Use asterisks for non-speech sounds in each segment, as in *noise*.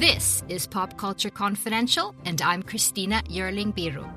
This is Pop Culture Confidential, and I'm Christina Yerling Biru.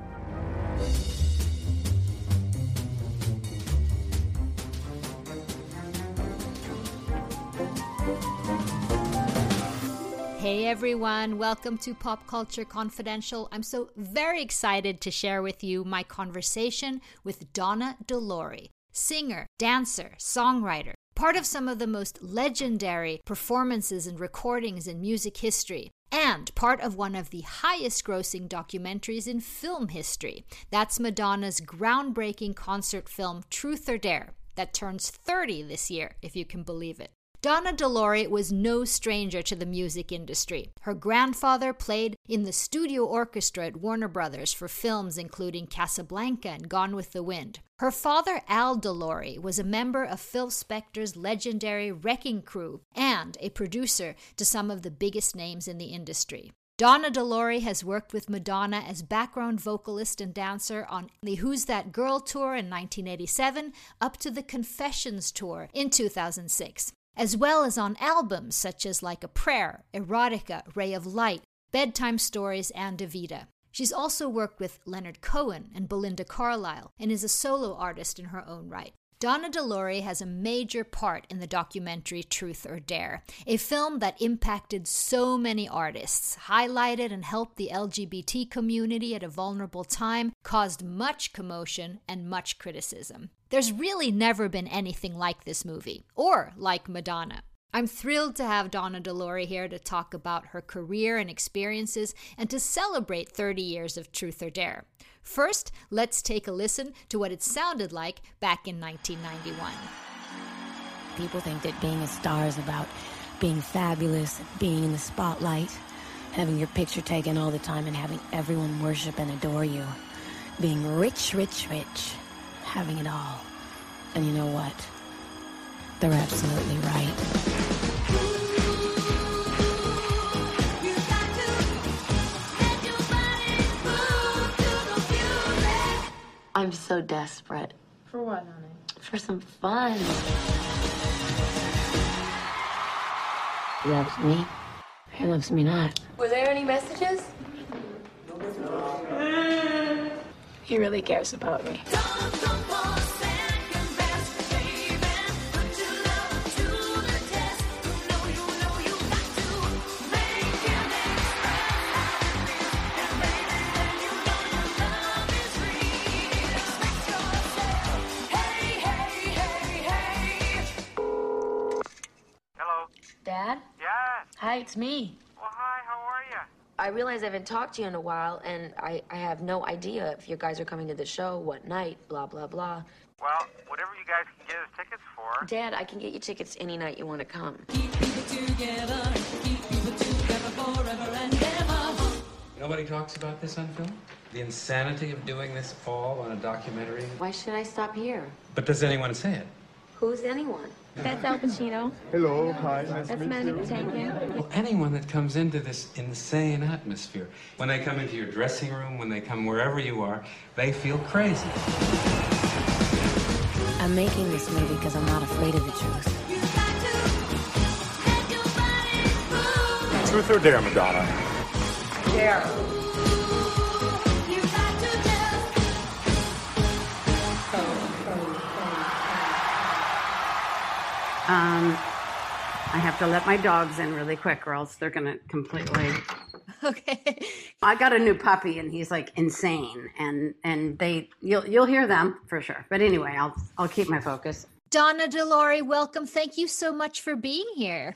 Hey everyone, welcome to Pop Culture Confidential. I'm so very excited to share with you my conversation with Donna De Lory, singer, dancer, songwriter, part of some of the most legendary performances and recordings in music history, and part of one of the highest grossing documentaries in film history. That's Madonna's groundbreaking concert film Truth or Dare, that turns 30 this year, if you can believe it. Donna De Lory was no stranger to the music industry. Her grandfather played in the studio orchestra at Warner Brothers for films including Casablanca and Gone with the Wind. Her father, Al De Lory, was a member of Phil Spector's legendary Wrecking Crew and a producer to some of the biggest names in the industry. Donna De Lory has worked with Madonna as background vocalist and dancer on the Who's That Girl tour in 1987 up to the Confessions tour in 2006 as well as on albums such as Like a Prayer, Erotica, Ray of Light, Bedtime Stories, and Evita. She's also worked with Leonard Cohen and Belinda Carlisle and is a solo artist in her own right. Donna De Lory has a major part in the documentary Truth or Dare, a film that impacted so many artists, highlighted and helped the LGBT community at a vulnerable time, caused much commotion and much criticism. There's really never been anything like this movie, or like Madonna. I'm thrilled to have Donna De Lory here to talk about her career and experiences and to celebrate 30 years of Truth or Dare. First, let's take a listen to what it sounded like back in 1991. People think that being a star is about being fabulous, being in the spotlight, having your picture taken all the time, and having everyone worship and adore you. Being rich, rich, rich, having it all. And you know what? They're absolutely right. I'm so desperate For what, honey? for some fun. He loves me. He loves me not. Were there any messages? He really cares about me. Hello. Dad? Yes. Hi, it's me. Well, hi. How are you? I realize I haven't talked to you in a while, and I, I have no idea if you guys are coming to the show, what night, blah, blah, blah. Well, whatever you guys can get us tickets for. Dad, I can get you tickets any night you want to come. Nobody talks about this on film? The insanity of doing this all on a documentary? Why should I stop here? But does anyone say it? Who's anyone? That's Al Pacino. Hello, hi, nice to That's meet Mandy. Patinkin. Well, anyone that comes into this insane atmosphere, when they come into your dressing room, when they come wherever you are, they feel crazy. I'm making this movie because I'm not afraid of the truth. Truth or dare, Madonna? Um, I have to let my dogs in really quick, or else they're gonna completely. *laughs* Okay. I got a new puppy, and he's like insane, and and they you'll you'll hear them for sure. But anyway, I'll I'll keep my focus. Donna De Lory, welcome. Thank you so much for being here.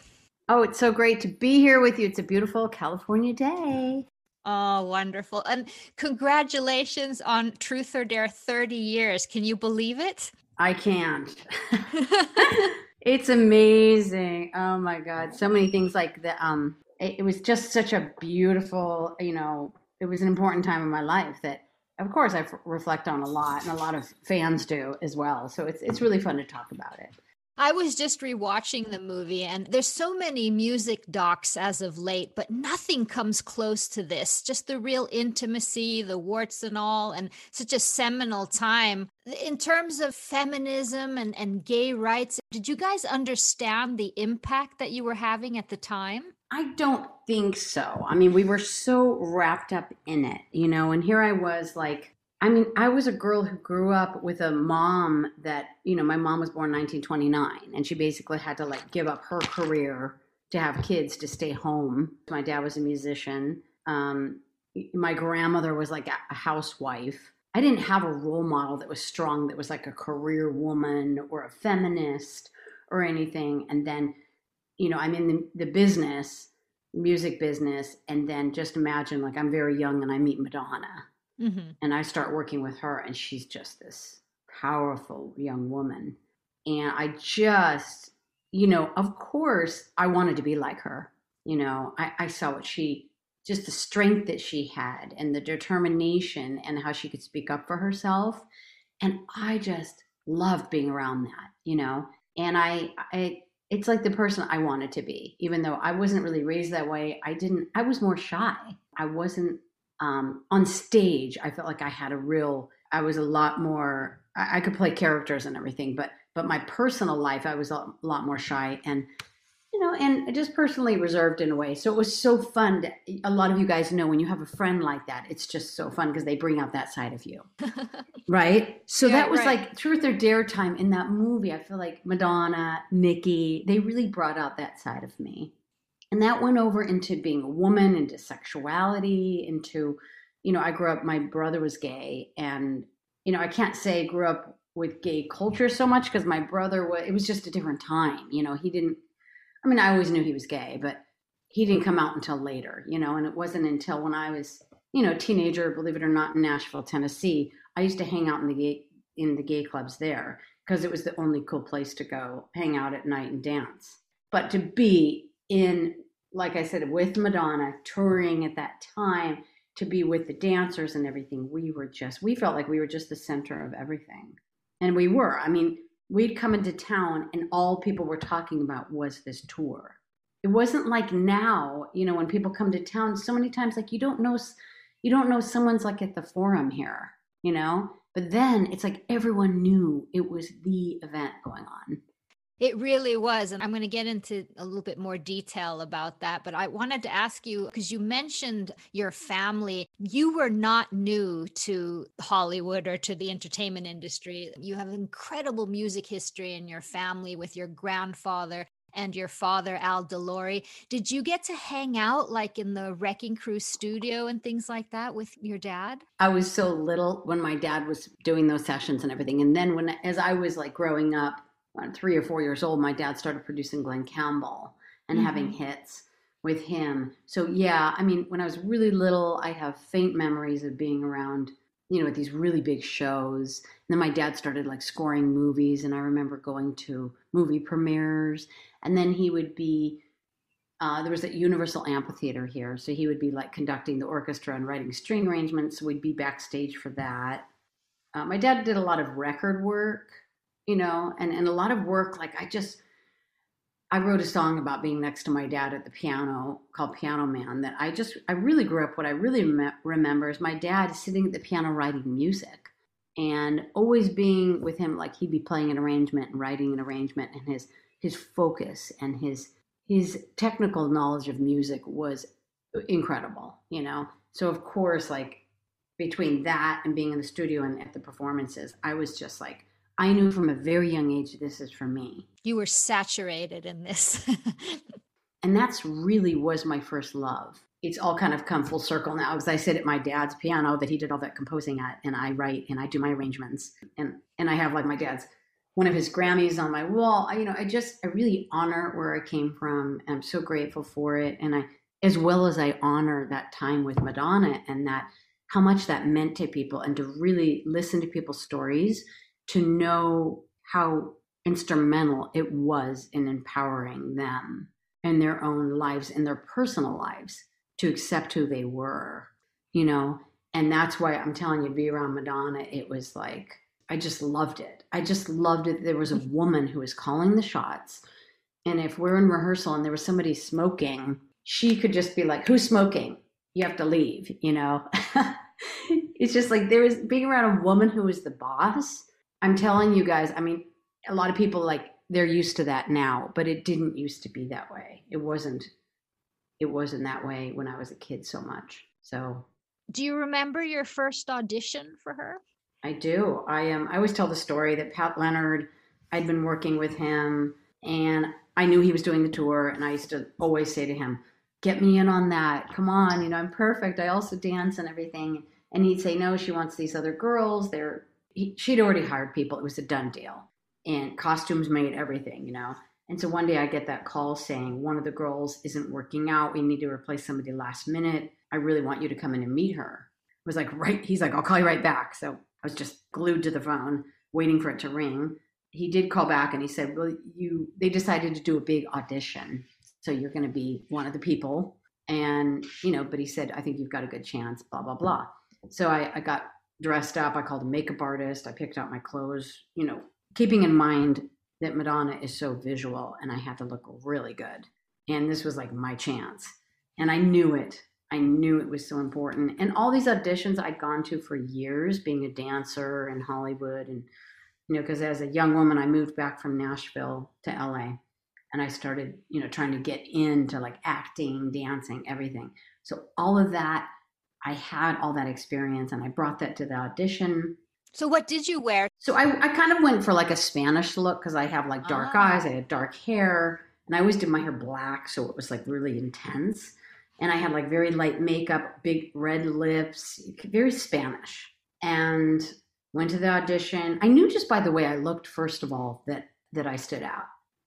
Oh, it's so great to be here with you. It's a beautiful California day. Oh, wonderful. And congratulations on Truth or Dare 30 years. Can you believe it? I can't. *laughs* *laughs* it's amazing. Oh my god, so many things like the um. It, it was just such a beautiful, you know. It was an important time in my life that, of course, I f- reflect on a lot, and a lot of fans do as well. So it's it's really fun to talk about it. I was just rewatching the movie, and there's so many music docs as of late, but nothing comes close to this. Just the real intimacy, the warts and all, and such a seminal time. In terms of feminism and, and gay rights, did you guys understand the impact that you were having at the time? I don't think so. I mean, we were so wrapped up in it, you know, and here I was like, I mean, I was a girl who grew up with a mom that, you know, my mom was born 1929 and she basically had to like give up her career to have kids to stay home. My dad was a musician. Um, my grandmother was like a housewife. I didn't have a role model that was strong, that was like a career woman or a feminist or anything. And then, you know, I'm in the, the business, music business. And then just imagine like I'm very young and I meet Madonna mm-hmm. and I start working with her, and she's just this powerful young woman. And I just, you know, of course, I wanted to be like her. You know, I, I saw what she, just the strength that she had and the determination and how she could speak up for herself. And I just loved being around that, you know. And I, I, it's like the person I wanted to be, even though I wasn't really raised that way. I didn't, I was more shy. I wasn't um, on stage, I felt like I had a real, I was a lot more, I, I could play characters and everything, but but my personal life, I was a lot more shy and you know, and just personally reserved in a way. So it was so fun. To, a lot of you guys know when you have a friend like that, it's just so fun because they bring out that side of you. *laughs* right? So yeah, that was right. like truth or dare time in that movie. I feel like Madonna, Niki, they really brought out that side of me. And that went over into being a woman, into sexuality, into, you know, I grew up, my brother was gay. And, you know, I can't say I grew up with gay culture so much because my brother was, it was just a different time. You know, he didn't, I mean, I always knew he was gay, but he didn't come out until later, you know, and it wasn't until when I was, you know, a teenager, believe it or not, in Nashville, Tennessee, I used to hang out in the gay, in the gay clubs there because it was the only cool place to go hang out at night and dance. But to be in, like I said, with Madonna touring at that time, to be with the dancers and everything, we were just, we felt like we were just the center of everything. And we were. I mean, we'd come into town and all people were talking about was this tour. It wasn't like now, you know, when people come to town, so many times, like you don't know, you don't know someone's like at the forum here, you know? But then it's like everyone knew it was the event going on. It really was. And I'm going to get into a little bit more detail about that. But I wanted to ask you because you mentioned your family. You were not new to Hollywood or to the entertainment industry. You have incredible music history in your family with your grandfather and your father, Al De Lory. Did you get to hang out like in the Wrecking Crew studio and things like that with your dad? I was so little when my dad was doing those sessions and everything. And then when, as I was like growing up, three or four years old, my dad started producing Glen Campbell and mm-hmm. having hits with him. So yeah, I mean, when I was really little, I have faint memories of being around, you know, at these really big shows. And then my dad started like scoring movies, and I remember going to movie premieres. And then he would be uh, there was a Universal Amphitheater here, so he would be like conducting the orchestra and writing string arrangements. So we'd be backstage for that. Uh, my dad did a lot of record work you know, and, and a lot of work. Like I just, I wrote a song about being next to my dad at the piano called Piano Man that I just, I really grew up. What I really me- remember is my dad sitting at the piano writing music and always being with him. Like he'd be playing an arrangement and writing an arrangement and his, his focus and his, his technical knowledge of music was incredible, you know? So of course, like between that and being in the studio and at the performances, I was just like, I knew from a very young age this is for me. You were saturated in this. *laughs* and that's really was my first love. It's all kind of come full circle now because I sit at my dad's piano that he did all that composing at and I write and I do my arrangements and and I have like my dad's one of his Grammys on my wall. I, you know, I just I really honor where I came from and I'm so grateful for it and I as well as I honor that time with Madonna and that how much that meant to people and to really listen to people's stories to know how instrumental it was in empowering them in their own lives, in their personal lives, to accept who they were, you know? And that's why I'm telling you, be around Madonna, it was like, I just loved it. I just loved it. There was a woman who was calling the shots. And if we're in rehearsal and there was somebody smoking, she could just be like, Who's smoking? You have to leave, you know? *laughs* it's just like there was being around a woman who was the boss I'm telling you guys, I mean, a lot of people like they're used to that now, but it didn't used to be that way. It wasn't it wasn't that way when I was a kid so much. So Do you remember your first audition for her? I do. I am. Um, I always tell the story that Pat Leonard. I'd been working with him, and I knew he was doing the tour, and I used to always say to him, "Get me in on that. Come on, you know I'm perfect. I also dance and everything." And he'd say, "No, she wants these other girls. They're." He, she'd already hired people. It was a done deal, and costumes made everything, you know. And so one day I get that call saying one of the girls isn't working out. We need to replace somebody last minute. I really want you to come in and meet her. I was like, right. He's like, I'll call you right back. So I was just glued to the phone, waiting for it to ring. He did call back and he said, Well, you they decided to do a big audition. So you're gonna be one of the people. And, you know, but he said, I think you've got a good chance, blah, blah, blah. So I, I got dressed up. I called a makeup artist. I picked out my clothes, you know, keeping in mind that Madonna is so visual and I had to look really good. And this was like my chance. And I knew it. I knew it was so important. And all these auditions I'd gone to for years, being a dancer in Hollywood. And, you know, because as a young woman, I moved back from Nashville to LA and I started, you know, trying to get into like acting, dancing, everything. So all of that, I had all that experience and I brought that to the audition. So what did you wear? So I, I kind of went for like a Spanish look because I have like dark Ah. eyes, I had dark hair, and I always did my hair black, so it was like really intense. And I had like very light makeup, big red lips, very Spanish. And went to the audition. I knew just by the way I looked, first of all, that that I stood out.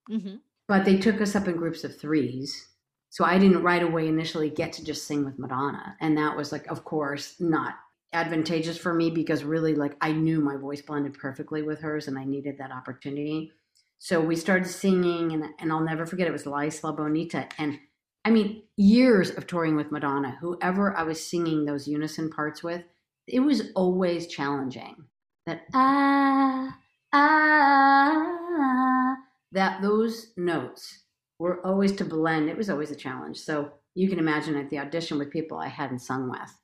hmm But they took us up in groups of threes. So I didn't right away initially get to just sing with Madonna. And that was like, of course, not advantageous for me because really like I knew my voice blended perfectly with hers and I needed that opportunity. So we started singing and and I'll never forget it was La Isla Bonita. And I mean, years of touring with Madonna, whoever I was singing those unison parts with, it was always challenging. That ah ah that those notes were always to blend. It was always a challenge. So you can imagine at the audition with people I hadn't sung with,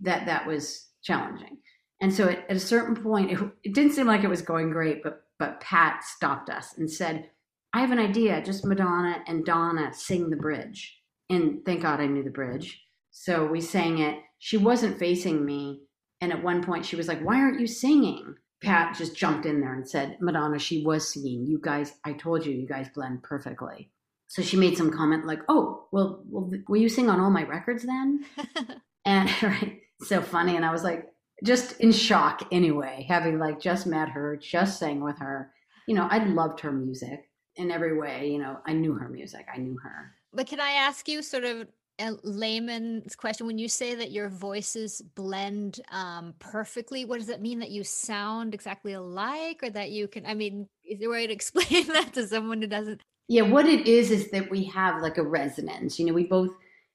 that that was challenging. And so at, at a certain point, it, it didn't seem like it was going great, but but Pat stopped us and said, "I have an idea. Just Madonna and Donna sing the bridge." And thank God I knew the bridge. So we sang it. She wasn't facing me, and at one point she was like, "Why aren't you singing?" Pat just jumped in there and said, Madonna, she was singing. You guys, I told you, you guys blend perfectly. So she made some comment like, oh, well, well will you sing on all my records then? *laughs* and *laughs* right, so funny. And I was like, just in shock anyway, having like just met her, just sang with her. You know, I loved her music in every way. You know, I knew her music, I knew her. But can I ask you sort of a layman's question? When you say that your voices blend um, perfectly, what does that mean? That you sound exactly alike, or that you can? I mean, is there a way to *laughs* explain that to someone who doesn't? Yeah, what it is is that we have like a resonance. You know, we both,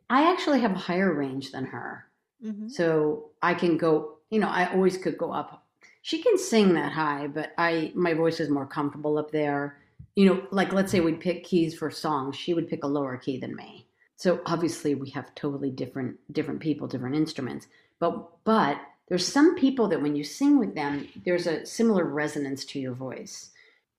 I actually have a higher range than her. Mhm. So I can go, you know, I always could go up. She can sing that high, but I, my voice is more comfortable up there. You know, like let's say we'd pick keys for songs, she would pick a lower key than me. So obviously we have totally different, different people, different instruments. But, but there's some people that when you sing with them, there's a similar resonance to your voice.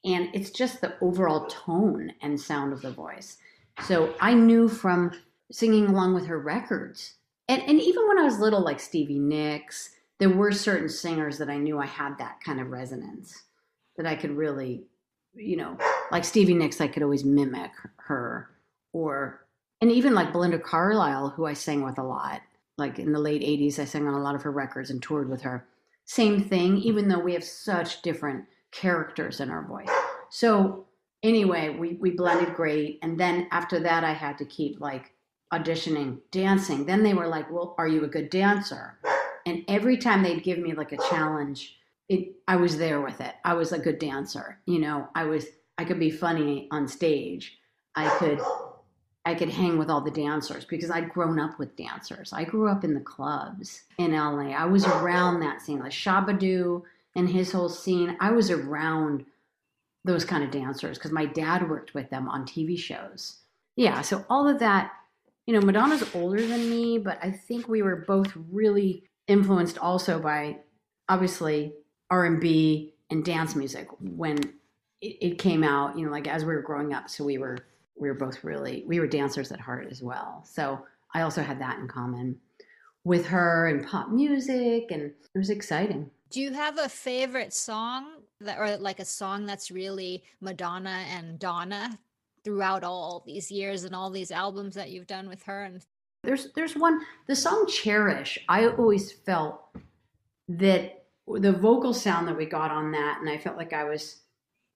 And it's just the overall tone and sound of the voice. So I knew from singing along with her records and, and even when I was little, like Stevie Nicks, there were certain singers that I knew I had that kind of resonance that I could really, you know, like Stevie Nicks, I could always mimic her, or and even like Belinda Carlisle, who I sang with a lot. Like in the late '80s, I sang on a lot of her records and toured with her. Same thing, even though we have such different characters in our voice. So anyway, we we blended great, and then after that, I had to keep like auditioning, dancing. Then they were like, "Well, are you a good dancer?" And every time they'd give me like a challenge, it I was there with it. I was a good dancer. You know, I was I could be funny on stage. I could I could hang with all the dancers because I'd grown up with dancers. I grew up in the clubs in LA. I was around that scene, like Shabba-Doo and his whole scene. I was around those kind of dancers because my dad worked with them on TV shows. Yeah, so all of that you know, Madonna's older than me, but I think we were both really influenced also by obviously R&B and dance music when it, it came out, you know, like as we were growing up. So we were we were both really we were dancers at heart as well. So I also had that in common with her and pop music, and it was exciting. Do you have a favorite song that, or like a song that's really Madonna and Donna throughout all these years and all these albums that you've done with her? And there's there's one the song "Cherish." I always felt that the vocal sound that we got on that, and I felt like I was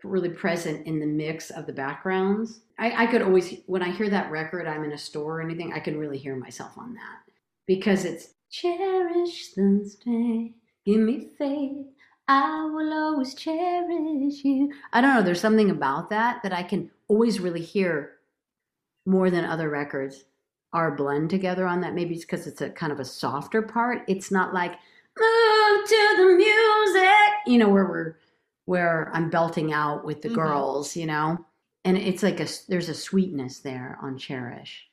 really present in the mix of the backgrounds. I, I could always, when I hear that record, I'm in a store or anything, I can really hear myself on that because it's cherish the stay, give me faith. I will always cherish you. I don't know. There's something about that that I can always really hear more than other records are blend together on that. Maybe it's because it's a kind of a softer part. It's not like move to the music, you know, where we're where I'm belting out with the mm-hmm. girls, you know, and it's like a there's a sweetness there on Cherish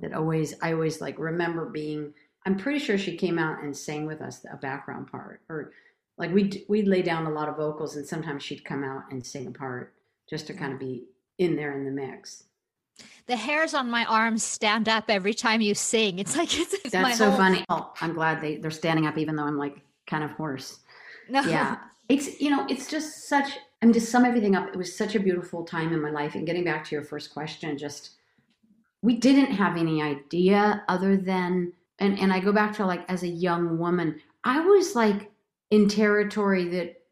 that mm. always I always like remember being. I'm pretty sure she came out and sang with us a background part, or like we'd we'd lay down a lot of vocals, and sometimes she'd come out and sing a part just to kind of be in there in the mix. The hairs on my arms stand up every time you sing. It's like *laughs* it's, it's that's so whole... funny. Oh, I'm glad they they're standing up, even though I'm like kind of hoarse. No. Yeah, *laughs* it's you know it's just such I mean to sum everything up, it was such a beautiful time in my life. And getting back to your first question, just we didn't have any idea other than and and I go back to like as a young woman, I was like in territory that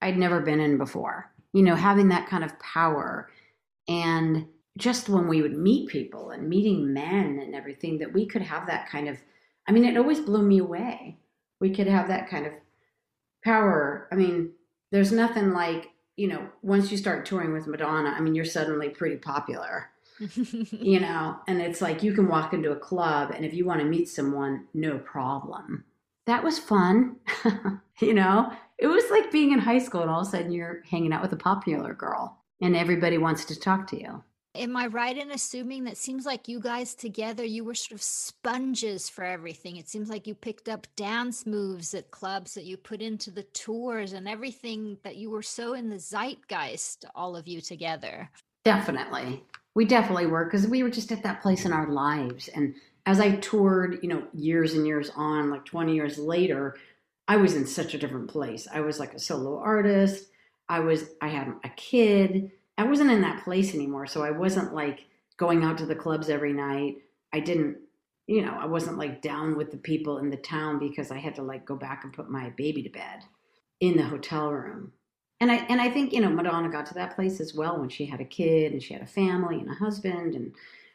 I'd never been in before. You know, having that kind of power and just when we would meet people and meeting men and everything that we could have that kind of I mean it always blew me away. We could have that kind of power. I mean, there's nothing like, you know, once you start touring with Madonna, I mean, you're suddenly pretty popular. *laughs* you know, and it's like you can walk into a club and if you want to meet someone, no problem. That was fun. *laughs* you know, it was like being in high school and all of a sudden you're hanging out with a popular girl and everybody wants to talk to you. Am I right in assuming that seems like you guys together, you were sort of sponges for everything? It seems like you picked up dance moves at clubs that you put into the tours and everything that you were so in the zeitgeist, all of you together. Definitely. We definitely were because we were just at that place in our lives. And as I toured, you know, years and years on, like 20 years later, I was in such a different place. I was like a solo artist. I was, I had a kid I wasn't in that place anymore. So I wasn't like going out to the clubs every night. I didn't, you know, I wasn't like down with the people in the town because I had to like go back and put my baby to bed in the hotel room. And I and I think, you know, Madonna got to that place as well when she had a kid and she had a family and a husband and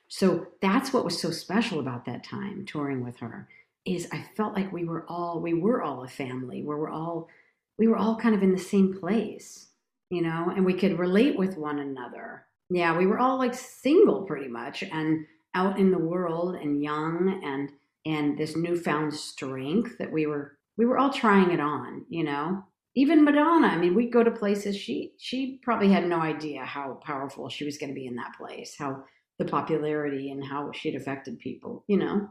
so that's what was so special about that time touring with her is I felt like we were all we were all a family where we're all we were all kind of in the same place you know, and we could relate with one another. Yeah, we were all like single pretty much and out in the world and young and and this newfound strength that we were we were all trying it on, you know. Even Madonna, I mean, we'd go to places she she probably had no idea how powerful she was going to be in that place, how the popularity and how she'd affected people, you know,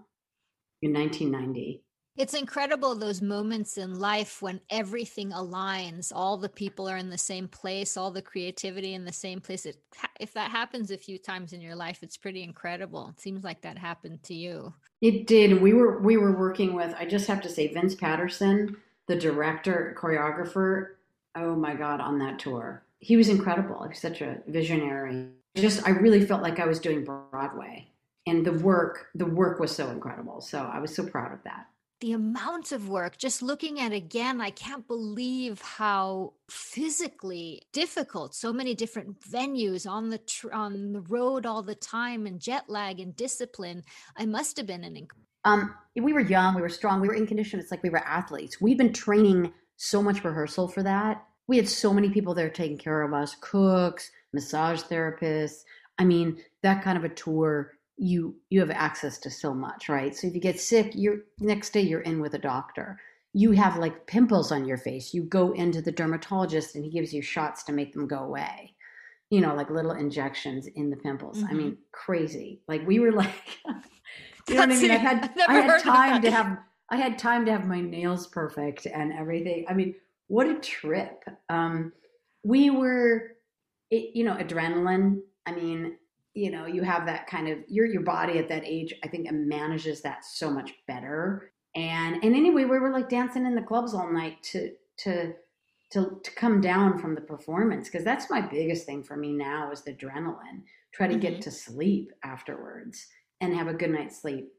in 1990. It's incredible those moments in life when everything aligns, all the people are in the same place, all the creativity in the same place. It, if that happens a few times in your life, it's pretty incredible. It seems like that happened to you. It did. We were we were working with. I just have to say, Vince Paterson, the director, choreographer. Oh my God, on that tour, he was incredible. He was such a visionary. Just, I really felt like I was doing Broadway, and the work, the work was so incredible. So I was so proud of that the amount of work just looking at again i can't believe how physically difficult so many different venues on the tr- on the road all the time and jet lag and discipline. I must have been an inc- um we were young we were strong we were in condition it's like we were athletes. We'd been training so much rehearsal for that. We had so many people there taking care of us cooks massage therapists i mean that kind of a tour you you have access to so much right? So if you get sick you're next day you're in with a doctor. You have like pimples on your face. You go into the dermatologist and he gives you shots to make them go away. You know like little injections in the pimples. Mm-hmm. i mean crazy. Like we were like *laughs* you know what i mean? I had *laughs* i had time to have i had time to have my nails perfect and everything. I mean what a trip. Um we were it, you know adrenaline i mean you know, you have that kind of your your body at that age, I think manages that so much better. And and anyway, we were like dancing in the clubs all night to to to to come down from the performance because that's my biggest thing for me now is the adrenaline. Try to Mhm. get to sleep afterwards and have a good night's sleep.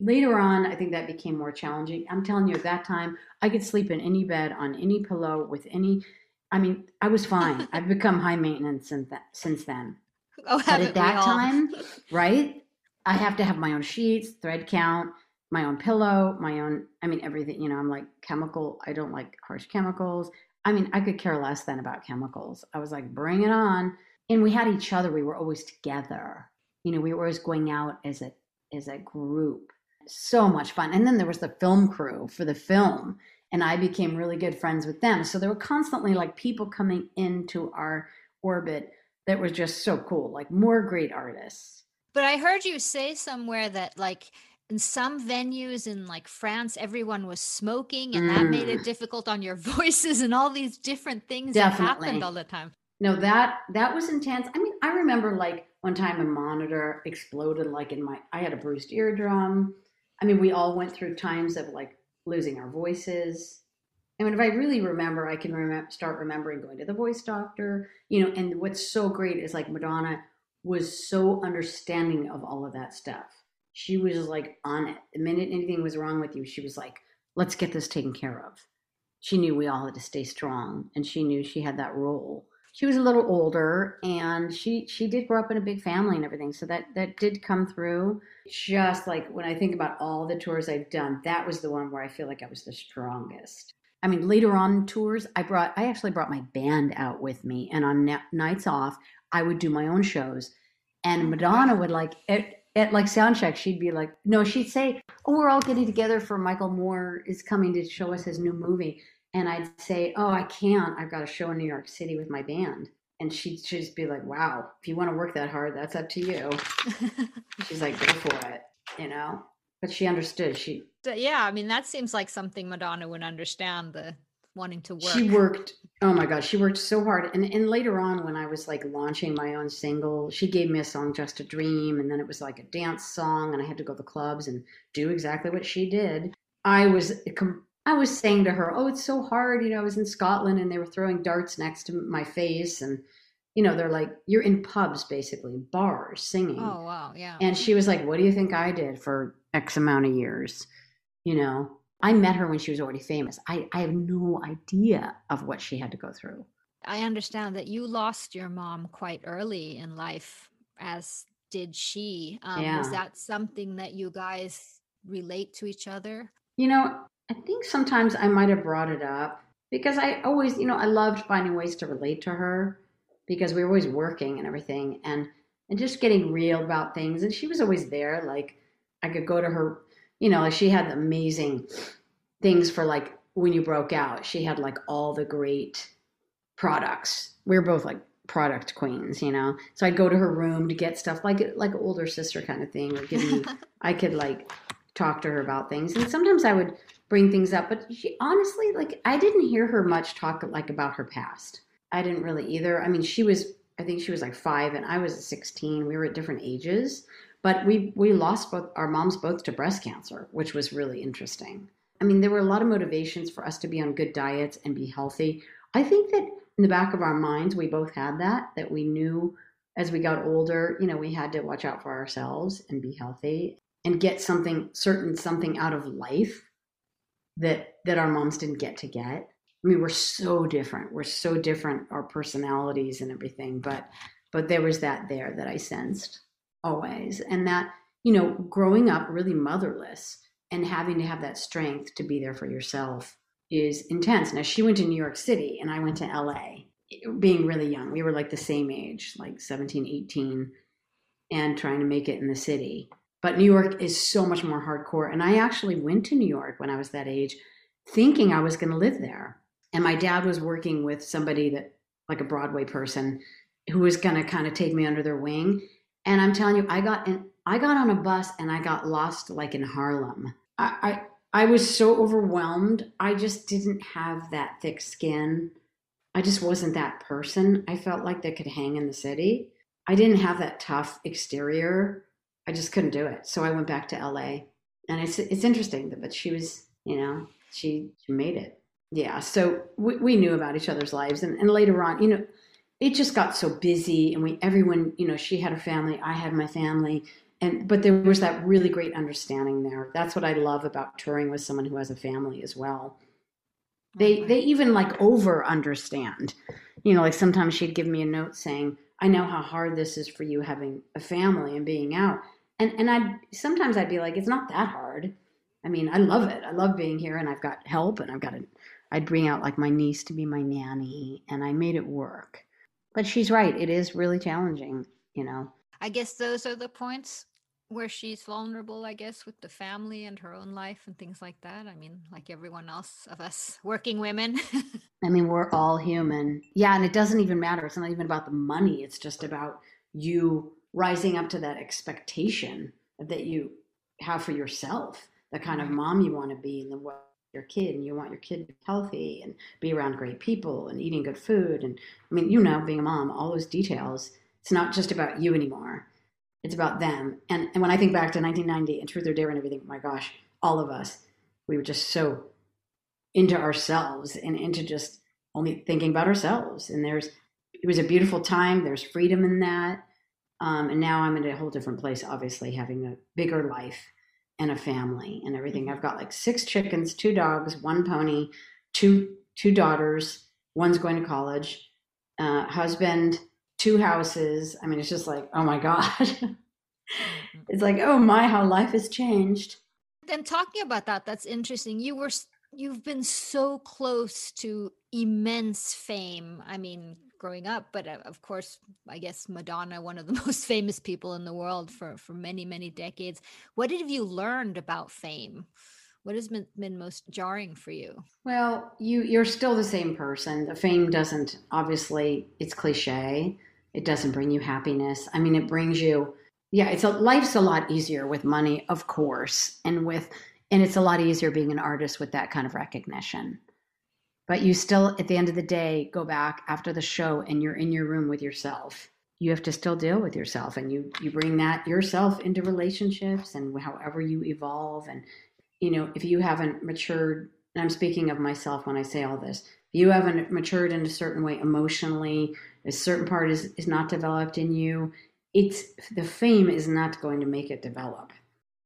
Later on, I think that became more challenging. I'm telling you, at that time, I could sleep in any bed, on any pillow, with any. I mean, I was fine. I've become high maintenance since that, since then. *laughs* Oh, But at that all? time, *laughs* right? I have to have my own sheets, thread count, my own pillow, my own. I mean, everything. You know, I'm like chemical. I don't like harsh chemicals. I mean, I could care less than about chemicals. I was like, bring it on. And we had each other. We were always together. You know, we were always going out as a as a group. So much fun. And then there was the film crew for the film, and I became really good friends with them. So there were constantly like people coming into our orbit that was just so cool. Like more great artists. But I heard you say somewhere that like in some venues in like France, everyone was smoking, and that made it Mm. difficult on your *laughs* voices and all these different things that happened Definitely. all the time. No, that that was intense. I mean, I remember like one time a monitor exploded like in my I had a bruised eardrum. I mean, we all went through times of like losing our voices. Mean, if I really remember, I can remember start remembering going to the voice doctor, you know, and what's so great is like Madonna was so understanding of all of that stuff. She was like on it. The minute anything was wrong with you, she was like, let's get this taken care of. She knew we all had to stay strong and she knew she had that role she was a little older and she she did grow up in a big family and everything so that that did come through just like when i think about all the tours i've done that was the one where i feel like i was the strongest i mean later on tours i brought i actually brought my band out with me and on na- nights off i would do my own shows and oh, madonna would like at, at like sound check she'd be like no she'd say oh we're all getting together for michael moore is coming to show us his new movie and I'd say, "Oh, I can't. I've got a show in New York City with my band." And she'd just be like, "Wow, if you want to work that hard, that's up to you." *laughs* She's like, "Go for it," you know. But she understood. She yeah, I mean that seems like something Madonna would understand the wanting to work. she worked. Oh my gosh, she worked so hard. And and later on, when I was like launching my own single, she gave me a song, "Just a Dream," and then it was like a dance song, and I had to go to the clubs and do exactly what she did. I was I was saying to her, "Oh, it's so hard." You know, I was in Scotland and they were throwing darts next to my face, and you know, they're like, "You're in pubs, basically, bars, singing." Oh wow, yeah. And she was like, "What do you think I did for X amount of years?" You know, I met her when she was already famous. I, I have no idea of what she had to go through. I understand that you lost your mom quite early in life, as did she. Um, Yeah. Was that something that you guys relate to each other? You know, I think sometimes I might have brought it up because I always, you know, I loved finding ways to relate to her because we were always working and everything and and just getting real about things. And she was always there. Like I could go to her, you know, like she had amazing things for like when you broke out. She had like all the great products. We were both like product queens, you know. So I'd go to her room to get stuff like like older sister kind of thing, or give me *laughs* I could like talk to her about things. And sometimes I would bring things up, but she honestly like I didn't hear her much talk like about her past. I didn't really either. I mean, she was I think she was like 5 and I was 16. We were at different ages, but we we lost both our moms both to breast cancer, which was really interesting. I mean, there were a lot of motivations for us to be on good diets and be healthy. I think that in the back of our minds, we both had that, that we knew as we got older, you know, we had to watch out for ourselves and be healthy and get something certain something out of life that that our moms didn't get to get. I mean, we're so different. We're so different, our personalities and everything. But but there was that there that I sensed always. And that, you know, growing up really motherless and having to have that strength to be there for yourself is intense. Now she went to New York City and I went to LA being really young. We were like the same age, like 17, 18 and trying to make it in the city. But New York is so much more hardcore. And I actually went to New York when I was that age thinking I was going to live there. And my dad was working with somebody that, like a Broadway person, who was going to kind of take me under their wing. And I'm telling you, I got in, I got on a bus and I got lost like in Harlem. I, I, I was so overwhelmed. I just didn't have that thick skin. I just wasn't that person. I felt like that could hang in the city. I didn't have that tough exterior. I just couldn't do it. So I went back to LA. And it's it's interesting, that, but she was, you know, she she made it. Yeah. So we, we knew about each other's lives, and, and later on, you know, it just got so busy, and we everyone, you know, she had her family, I had my family, and but there was that really great understanding there. That's what I love about touring with someone who has a family as well. They mm-hmm. they even like over understand. You know, like sometimes she'd give me a note saying, "I know how hard this is for you having a family and being out." And and I sometimes I'd be like, "It's not that hard." I mean, I love it. I love being here and I've got help and I've got a I'd bring out like my niece to be my nanny and I made it work. But she's right, it is really challenging, you know. I guess those are the points where she's vulnerable, I guess, with the family and her own life and things like that. I mean, like everyone else of us working women. *laughs* I mean, we're all human. Yeah, and it doesn't even matter. It's not even about the money. It's just about you rising up to that expectation that you have for yourself, the kind of mom you want to be, and the your kid, and you want your kid to be healthy and be around great people and eating good food. And I mean, you know, being a mom, all those details. It's not just about you anymore it's about them. And and when I think back to 1990 and Truth or Dare and everything, my gosh, all of us, we were just so into ourselves and into just only thinking about ourselves. And there's it was a beautiful time. There's freedom in that. Um, and now I'm in a whole different place, obviously, having a bigger life and a family and everything. I've got like six chickens, two dogs, one pony, two two daughters. One's going to college. Uh, husband, two houses. I mean, it's just like, oh my God. *laughs* Mm-hmm. it's like, oh my, how life has changed. Then talking about that, that's interesting. You were you've been so close to immense fame. I mean, growing up, but uh, of course, I guess Madonna, one of the *laughs* most famous people in the world for for many many decades. What have you learned about fame? What has been, been most jarring for you? Well, you you're still the same person. The fame doesn't obviously it's cliche it doesn't bring you happiness. I mean, it brings you, yeah, it's a life's a lot easier with money, of course, and with, and it's a lot easier being an artist with that kind of recognition. But you still, at the end of the day, go back after the show and you're in your room with yourself. You have to still deal with yourself, and you you bring that yourself into relationships and however you evolve. And you know, if you haven't matured, and I'm speaking of myself when I say all this, you haven't matured in a certain way emotionally, a certain part is, is not developed in you, it's the fame is not going to make it develop.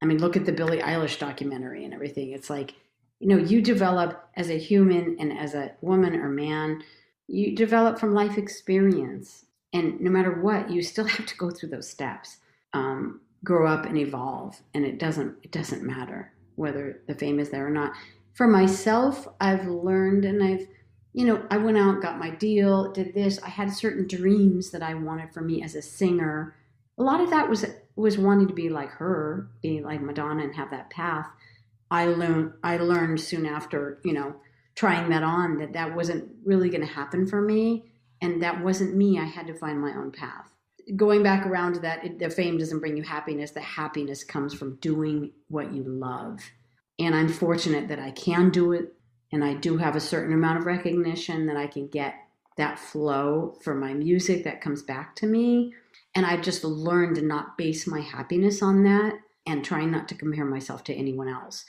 I mean, look at the Billie Eilish documentary and everything. It's like, you know, you develop as a human and as a woman or man, you develop from life experience. And no matter what, you still *laughs* have to go through those steps, um, grow up and evolve. And it doesn't it doesn't matter whether the fame is there or not. For myself, I've learned and I've you know, I went out, got my deal, did this. I had certain dreams that I wanted for me as a singer. A lot of that was was wanting to be like her, be like Madonna and have that path. I learned I learned soon after, you know, trying that on that that wasn't really going to happen for me and that wasn't me. I had to find my own path. Going back around to that, it, the fame doesn't bring you happiness. The happiness comes from doing what you love. And I'm fortunate that I can do it and I do have a certain amount of recognition that I can get that flow for my music that comes back to me. And I've just learned to not base my happiness on that and trying not to compare myself to anyone else.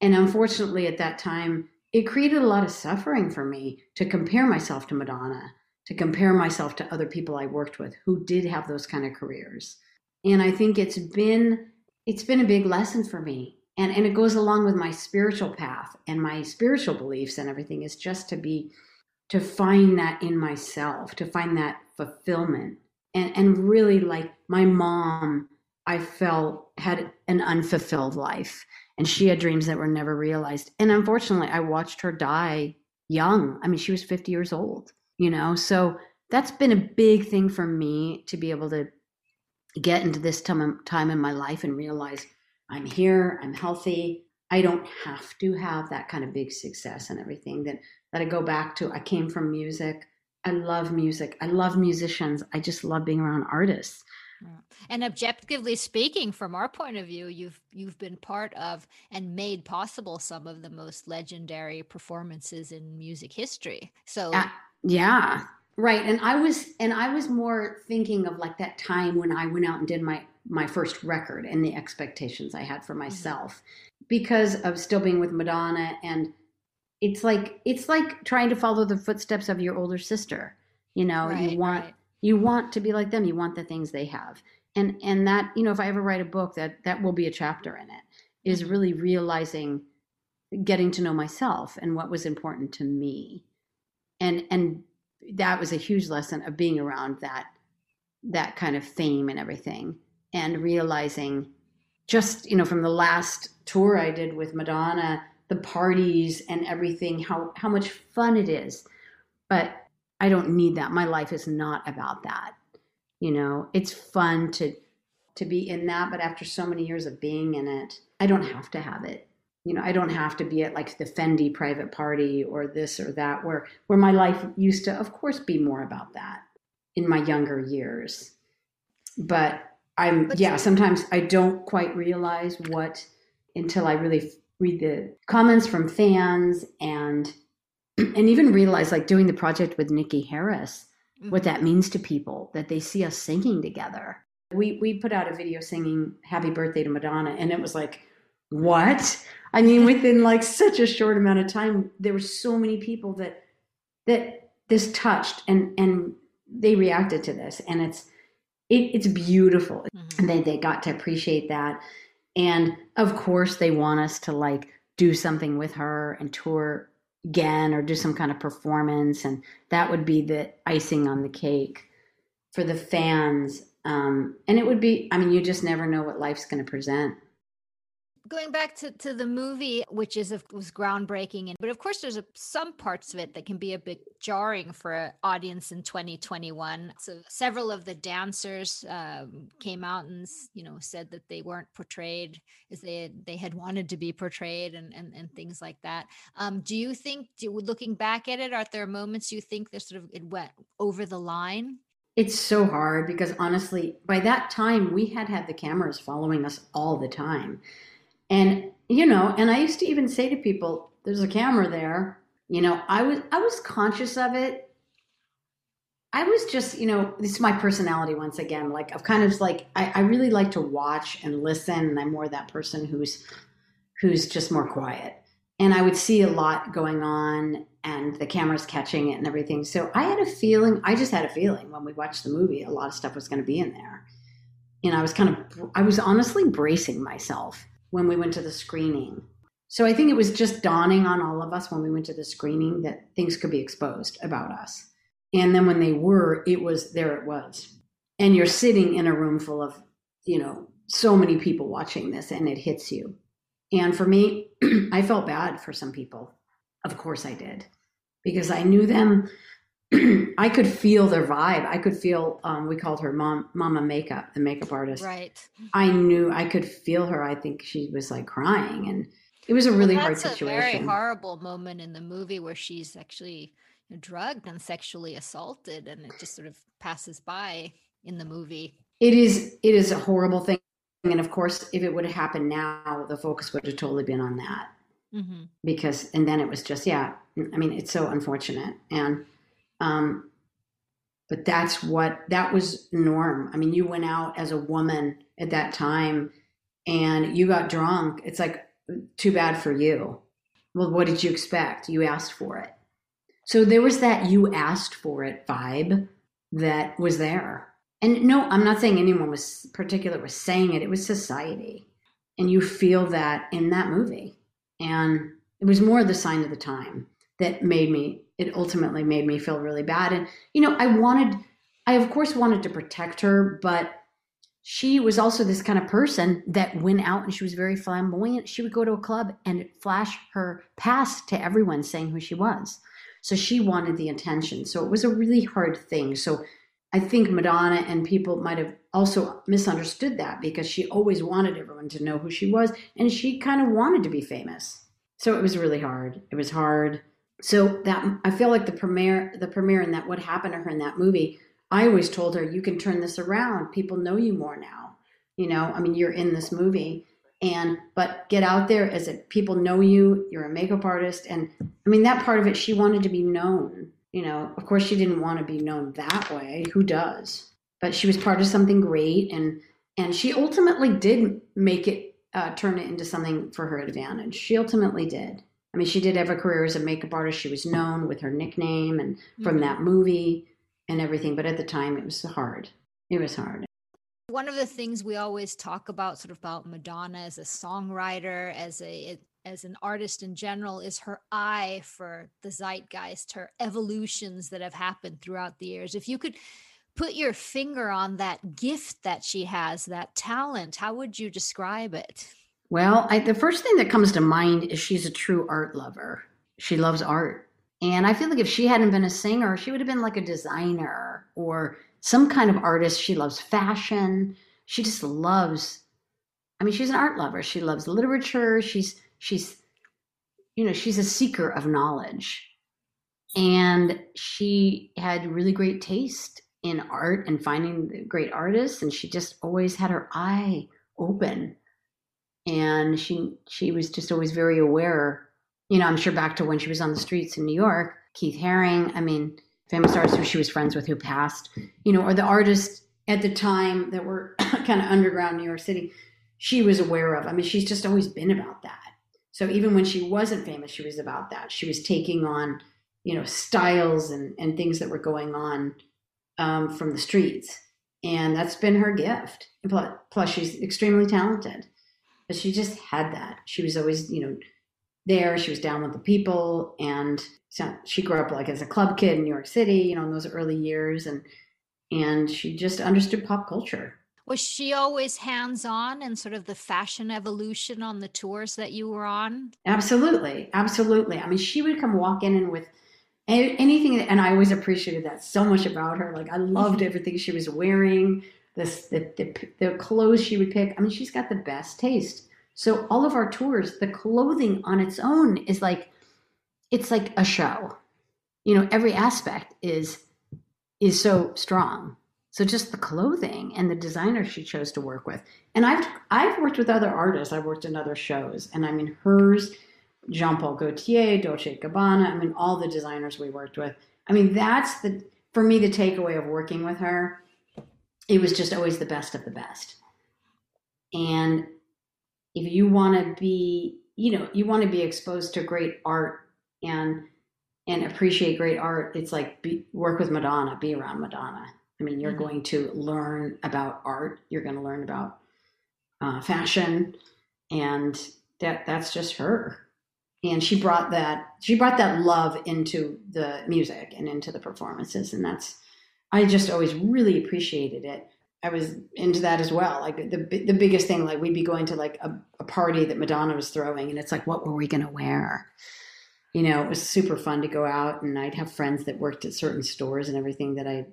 And unfortunately, at that time, it created a lot of suffering for me to compare myself to Madonna, to compare myself to other people I worked with who did have those kind of careers. And I think it's been it's been a big lesson for me and and it goes along with my spiritual path and my spiritual beliefs and everything is just to be to find that in myself to find that fulfillment and and really like my mom i felt had an unfulfilled life and she had dreams that were never realized and unfortunately i watched her die young i mean she was 50 years old you know so that's been a big thing for me to be able to get into this time time in my life and realize I'm here, I'm healthy. I don't have to have that kind of big success and everything that that I go back to. I came from music. I love music. I love musicians. I just love being around artists. And objectively speaking, from our point of view, you've you've been part of and made possible some of the most legendary performances in music history. So uh, yeah, Right. And I was and I was more thinking of like that time when I went out and did my my first record and the expectations I had for Mm-hmm. myself because of still being with Madonna and it's like it's like trying to follow the footsteps of your older sister. You know, Right, you want right. You want to be like them, you want the things they have. And and that, you know, if I ever write a book that that will be a chapter in it is Mhm. really realizing getting to know myself and what was important to me. And and that was a huge lesson of being around that that kind of fame and everything and realizing just you know from the last tour I did with Madonna the parties and everything how how much fun it is but I don't need that. My life is not about that. You know it's fun to to be in that but after so many years of being in it I don't have to have it. You know I don't have to be at like the Fendi private party or this or that where where my life used to of course be more about that in my younger years. But i'm But- yeah sometimes i don't quite realize what until i really read the comments from fans and *clears throat* and even realize like doing the project with niki haris what that means to people that they see us singing together. We we put out a video singing happy birthday to madonna and it was like what? I mean *laughs* within like such a short amount of time there were so many people that that this touched and and they reacted to this and it's it, it's beautiful. Mm-hmm. and they, they got to appreciate that. And of course they want us to like do something with her and tour again or do some kind of performance and that would be the icing on the cake for the fans um, and it would be i mean you just never know what life's going to present Going back to, to the movie, which is of was groundbreaking, and but of course there's a, some parts of it that can be a bit jarring for an audience in 2021. So several of the dancers um, came out and you know said that they weren't portrayed as they had, they had wanted to be portrayed, and and, and things like that. Um, do you think, do, looking back at it, are there moments you think there's sort of it went over the line? It's so hard because honestly, by that time, we had had the cameras following us all the time. And, you know, and I used to even say to people, there's a camera there. You know, I was I was conscious of it. I was just, you know, this is my personality once again. Like I've kind of like I, I really like to watch and listen, and I'm more that person who's who's just more quiet. And I would see a lot going on and the camera's catching it and everything. So I had a feeling, I just had a feeling when we watched the movie, a lot of stuff was going to be in there. And I was kind of, I was honestly bracing myself when we went to the screening. So I think it was just dawning on all of us when we went to the screening that things could be exposed about us. And then when they were, it was, there it was. And you're sitting in a room full of, you know, so many people watching this and it hits you. And for me, *clears throat* I felt bad for some people. Of course I did. Because I knew them. *clears throat* I could feel their vibe. I could feel, um, we called her Mom, Mama Makeup, the makeup artist. Right. I knew I could feel her. I think she was like crying. And it was a really Well, hard that's situation. a very horrible moment in the movie where she's actually drugged and sexually assaulted, and it just sort of passes by in the movie. It is it is a horrible thing. And of course, if it would have happened now, the focus would have totally been on that. hmm because and then it was just yeah i mean it's so unfortunate and um but that's what that was norm. I mean you went out as a woman at that time and you got drunk. It's like too bad for you. Well what did you expect? You asked for it. So there was that you asked for it vibe that was there. And no i'm not saying anyone was particular was saying it. It was society. And you feel that in that movie. And it was more the sign of the time that made me it ultimately made me feel really bad. And you know i wanted i of course wanted to protect her but she was also this kind of person that went out and she was very flamboyant. She would go to a club and flash her past to everyone saying who she was. So she wanted the attention. So it was a really hard thing. So i think madonna and people might have also misunderstood that because she always wanted everyone to know who she was and she kind of wanted to be famous. So it was really hard. It was hard so that i feel like the premiere the premiere and that what happened to her in that movie i always told her you can turn this around people know you more now you know i mean you're in this movie and but get out there as it people know you you're a makeup artist and i mean that part of it she wanted to be known You know, of course, she didn't want to be known that way. Who does? But she was part of something great, and and she ultimately did make it uh, turn it into something for her advantage. She ultimately did. I mean, she did have a career as a makeup artist. She was known with her nickname and from Mm-hmm. that movie and everything. But at the time, it was hard. It was hard. One of the things we always talk about, sort of about Madonna as a songwriter, as a as an artist in general, is her eye for the zeitgeist, her evolutions that have happened throughout the years. If you could put your finger on that gift that she has, that talent, how would you describe it? Well, I, the first thing that comes to mind is she's a true art lover. She loves art. And I feel like if she hadn't been a singer, she would have been like a designer or some kind of artist. She loves fashion. She just loves I mean, she's an art lover. She loves literature. She's she's you know, she's a seeker of knowledge. And she had really great taste in art and finding great artists and she just always had her eye open and she she was just always very aware you know i'm sure back to when she was on the streets in new york keith haring i mean famous artists who she was friends with who passed you know or the artists at the time that were *coughs* kind of underground new york city she was aware of. I mean she's just always been about that. So even when she wasn't famous she was about that. She was taking on you know styles and and things that were going on um, from the streets. And that's been her gift. Plus, plus she's extremely talented but she just had that. She was always, you know, there. She was down with the people, and so she grew up like as a club kid in New York City, you know, in those early years, and and she just understood pop culture. Was she always hands on and sort of the fashion evolution on the tours that you were on? Absolutely, absolutely. I mean, she would come walk in and with anything, and I always appreciated that so much about her. Like I loved mm-hmm. everything she was wearing. The, the the clothes she would pick. I mean, she's got the best taste. So all of our tours, the clothing on its own is like it's like a show. You know, every aspect is is so strong. So just the clothing and the designer she chose to work with. And I've I've worked with other artists. I've worked in other shows, and I mean hers, Jean Paul Gaultier, Dolce Gabbana. I mean all the designers we worked with. I mean that's the for me the takeaway of working with her. It was just always the best of the best. And if you want to be, you know, you want to be exposed to great art and and appreciate great art, it's like be, work with Madonna, be around Madonna. I mean, you're Mhm. going to learn about art. You're going to learn about uh, fashion, and that that's just her. And she brought that she brought that love into the music and into the performances, and that's I just always really appreciated it. I was into that as well. Like the the biggest thing, like we'd be going to like a, a party that Madonna was throwing, and it's like, what were we going to wear? You know, it was super fun to go out, and I'd have friends that worked at certain stores and everything that I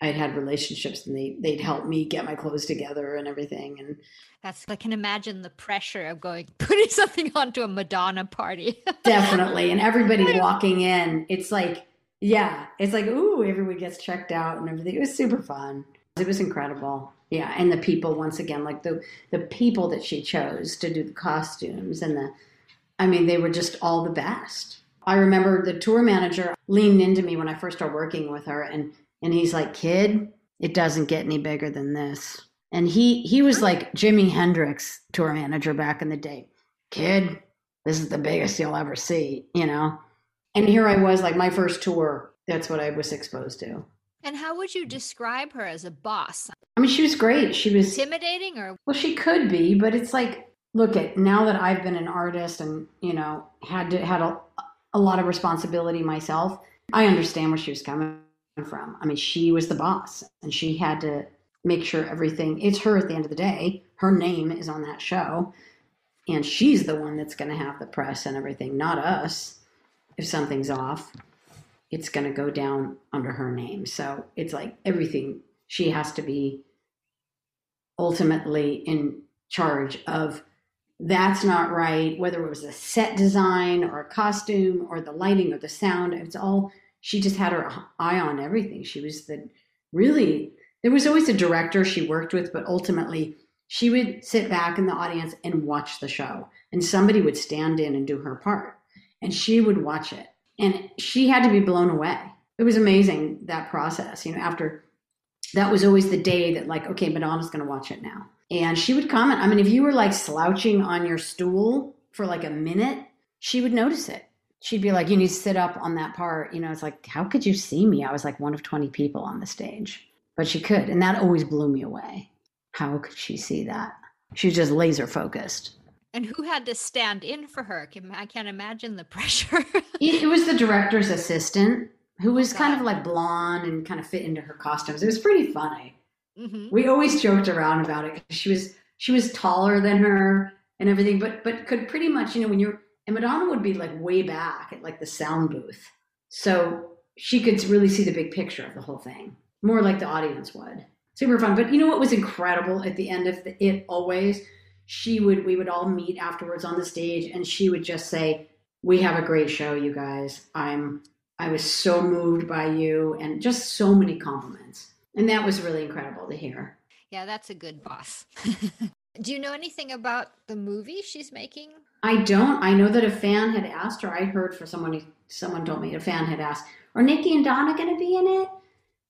I'd had relationships, and they they'd help me get my clothes together and everything. And That's I can imagine the pressure of going *laughs* putting something onto a Madonna party. *laughs* definitely, and everybody walking in, it's like, yeah, it's like, ooh, everyone gets checked out and everything. It was super fun. It was incredible. Yeah, and the people once again, like the the people that she chose to do the costumes and the I mean, they were just all the best. I remember the tour manager leaned into me when I first started working with her and and he's like, "Kid, it doesn't get any bigger than this." And he he was like Jimi Hendrix tour manager back in the day. Kid, this is the biggest you'll ever see, you know. And here I was like my first tour, that's what I was exposed to. and how would you describe her as a boss? I mean, she was great. She was Intimidating or Well, she could be, but it's like, look at now that I've been an artist and you know had to had a, a lot of responsibility myself. I understand where she was coming from. I mean, she was the boss, and she had to make sure everything. It's her at the end of the day. Her name is on that show, and she's the one that's going to have the press and everything, not us. If something's off, it's going to go down under her name. So it's like everything. She has to be ultimately in charge of that's not right, whether it was a set design or a costume or the lighting or the sound. It's all, she just had her eye on everything. She was the really, there was always a director she worked with, but ultimately she would sit back in the audience and watch the show. And somebody would stand in and do her part. And she would watch it. And she had to be blown away. it was amazing that process. You know, after that was always the day that like, okay, Madonna's going to watch it now, and she would comment. I mean, if you were like slouching on your stool for like a minute, she would notice it. She'd be like, "You need to sit up on that part." You know, it's like, how could you see me? I was like one of twenty people on the stage, but she could, and that always blew me away. How could she see that? She was just laser focused. And who had to stand in for her? I can't imagine the *laughs* pressure. It, it was the director's assistant who was kind of like blonde and kind of fit into her costumes. It was pretty funny. hmm We always joked around about it. She was she was taller than her and everything, but but could pretty much you know when you're and Madonna would be like way back at like the sound booth, so she could really see the big picture of the whole thing, more like the audience would. Super fun. But you know what was incredible at the end of the, it always? She would we would all meet afterwards on the stage, and she would just say, "We have a great show, you guys. I'm I was so moved by you, and just so many compliments." And that was really incredible to hear. Yeah, that's a good boss. *laughs* Do you know anything about the movie she's making? I don't. I know that a fan had asked her. I heard for someone. Someone told me a fan had asked, "Are Niki and Donna going to be in it?"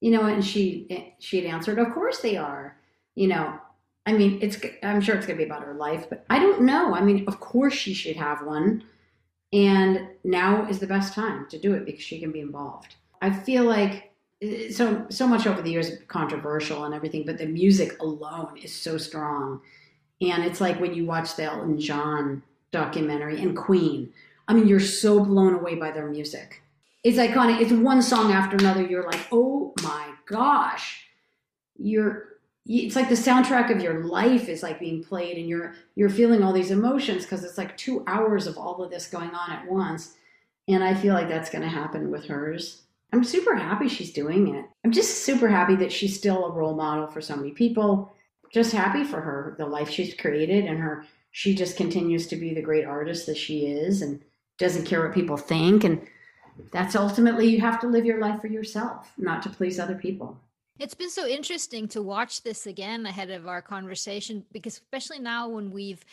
You know, and she eh, she had answered, "Of course they are." You know, I mean, it's. I'm sure it's going to be about her life, but I don't know. I mean, of course she should have one, and now is the best time to do it because she can be involved. I feel like eh, so so much over the years controversial and everything, but the music alone is so strong, and it's like when you watch the Elton John documentary and Queen. I mean, you're so blown away by their music. It's iconic. It's one song after another. You're like, oh my gosh, you're. It's like the soundtrack of your life is like being played, and you're you're feeling all these emotions because it's like two hours of all of this going on at once. And I feel like that's going to happen with hers. I'm super happy she's doing it. I'm just super happy that she's still a role model for so many people. Just happy for her, the life she's created, and her she just continues to be the great artist that she is and doesn't care what people think and that's ultimately you have to live your life for yourself not to please other people It's been so interesting to watch this again ahead of our conversation because especially now when we've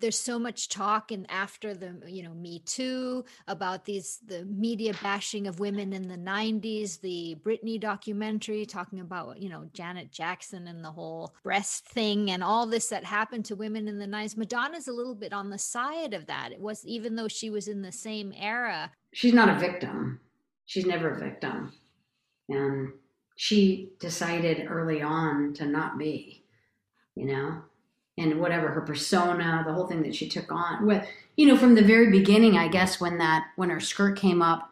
there's so much talk and after the you know me too about these the media bashing of women in the 90s the britney documentary talking about you know janet jackson and the whole breast thing and all this that happened to women in the 90s madonna's a little bit on the side of that. It was even though she was in the same era. She's not a victim. She's never a victim. And she decided early on to not be you know? And whatever her persona the whole thing that she took on with you know from the very beginning i guess when that when her skirt came up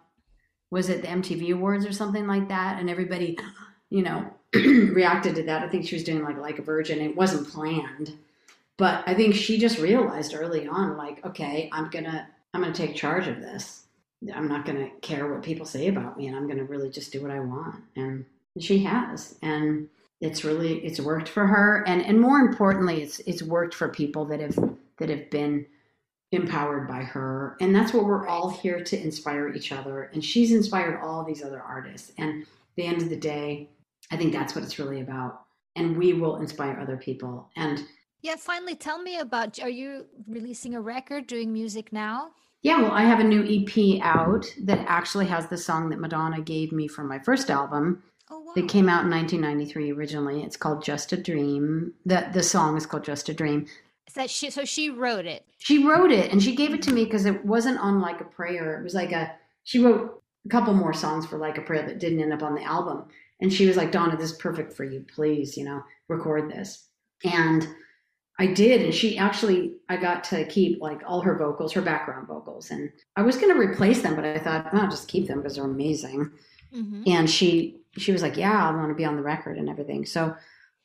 was it the mtv awards or something like that? And everybody you know *clears throat* reacted to that. I think she was doing like like a virgin. It wasn't planned. But i think she just realized early on like okay i'm gonna i'm gonna take charge of this. I'm not gonna care what people say about me and i'm gonna really just do what i want. And she has. And it's really it's worked for her. And and more importantly it's it's worked for people that have that have been empowered by her. And that's what we're all here to inspire each other. And she's inspired all these other artists. And at the end of the day i think that's what it's really about. And we will inspire other people. And yeah finally tell me about are you releasing a record doing music now? Yeah well i have a new ep out that actually has the song that madonna gave me for my first album oh wow. That came out in 1993 originally. It's called just a dream. The the song is called just a dream. That she so she wrote it? She wrote it and she gave it to me because it wasn't on like a prayer. It was like a she wrote a couple more songs for like a prayer that didn't end up on the album. And she was like donna this is perfect for you. Please you know record this. And i did and she actually i got to keep like all her vocals her background vocals. And i was going to replace them but i thought oh, i'll just keep them because they're amazing. Mhm. and she she was like yeah i want to be on the record and everything. So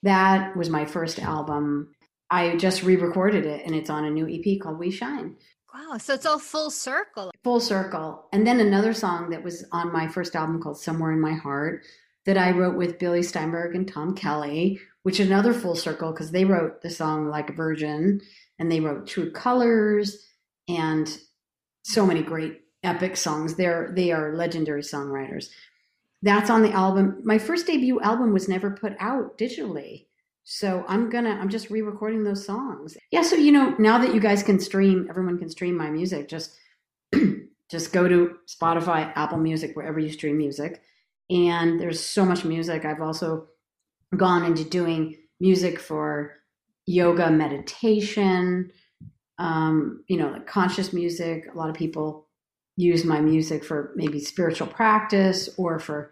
that was my first album. I just re-recorded it and it's on a new ep called we shine. Wow so it's all full circle. Full circle. And then another song that was on my first album called somewhere in my heart that i wrote with billy steinberg and tom kelly which is another full circle because they wrote the song like a virgin and they wrote true colors and so many great epic songs. They're they are legendary songwriters that's on the album my first debut album was never put out digitally so i'm gonna i'm just re-recording those songs yeah so you know now that you guys can stream everyone can stream my music just *clears throat* just go to spotify apple music wherever you stream music and there's so much music. I've also gone into doing music for yoga meditation, um, you know, like conscious music. A lot of people use my music for maybe spiritual practice or for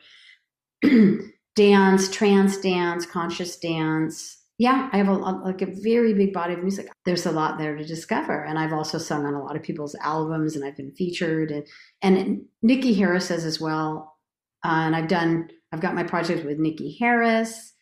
*clears throat* dance, trance dance, conscious dance. Yeah, I have a like a very big body of music. There's a lot there to discover, and I've also sung on a lot of people's albums, and I've been featured, and and Niki Haris says as well. Uh, and I've done, I've got my project with Niki Haris.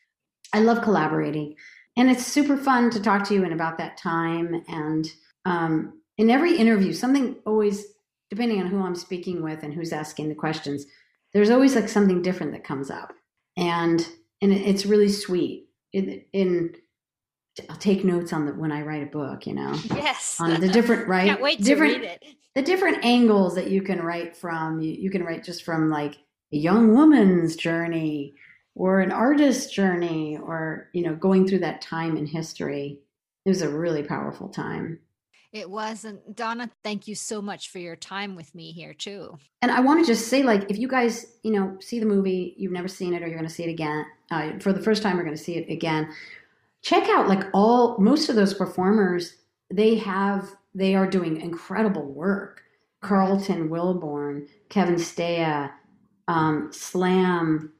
I love collaborating, and it's super fun to talk to you and about that time. And um, in every interview, something always, depending on who I'm speaking with and who's asking the questions, there's always like something different that comes up and and it's really sweet in, in I'll take notes on the when I write a book, you know. Yes. On the different *laughs* right Can't wait different, to read it. The different angles that you can write from. You, you can write just from like a young woman's journey or an artist's journey or, you know, going through that time in history. It was a really powerful time. It was. And Donna, thank you so much for your time with me here, too. And I want to just say, like, if you guys, you know, see the movie, you've never seen it, or you're going to see it again, uh, for the first time, you're going to see it again. Check out, like, all, most of those performers, they have, they are doing incredible work. Carlton Wilborn, Kevin Stea, um, Slam,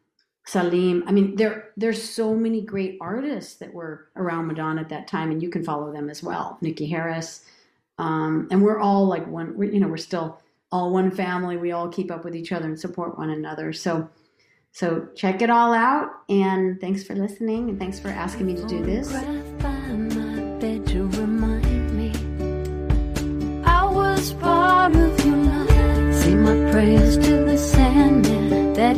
Salim. I mean, there there's so many great artists that were around Madonna at that time, and you can follow them as well. Niki Haris, um, and we're all like one. We're, you know, we're still all one family. We all keep up with each other and support one another. So, so check it all out. And thanks for listening. And thanks for asking me to do this. my prayers to the Sandman that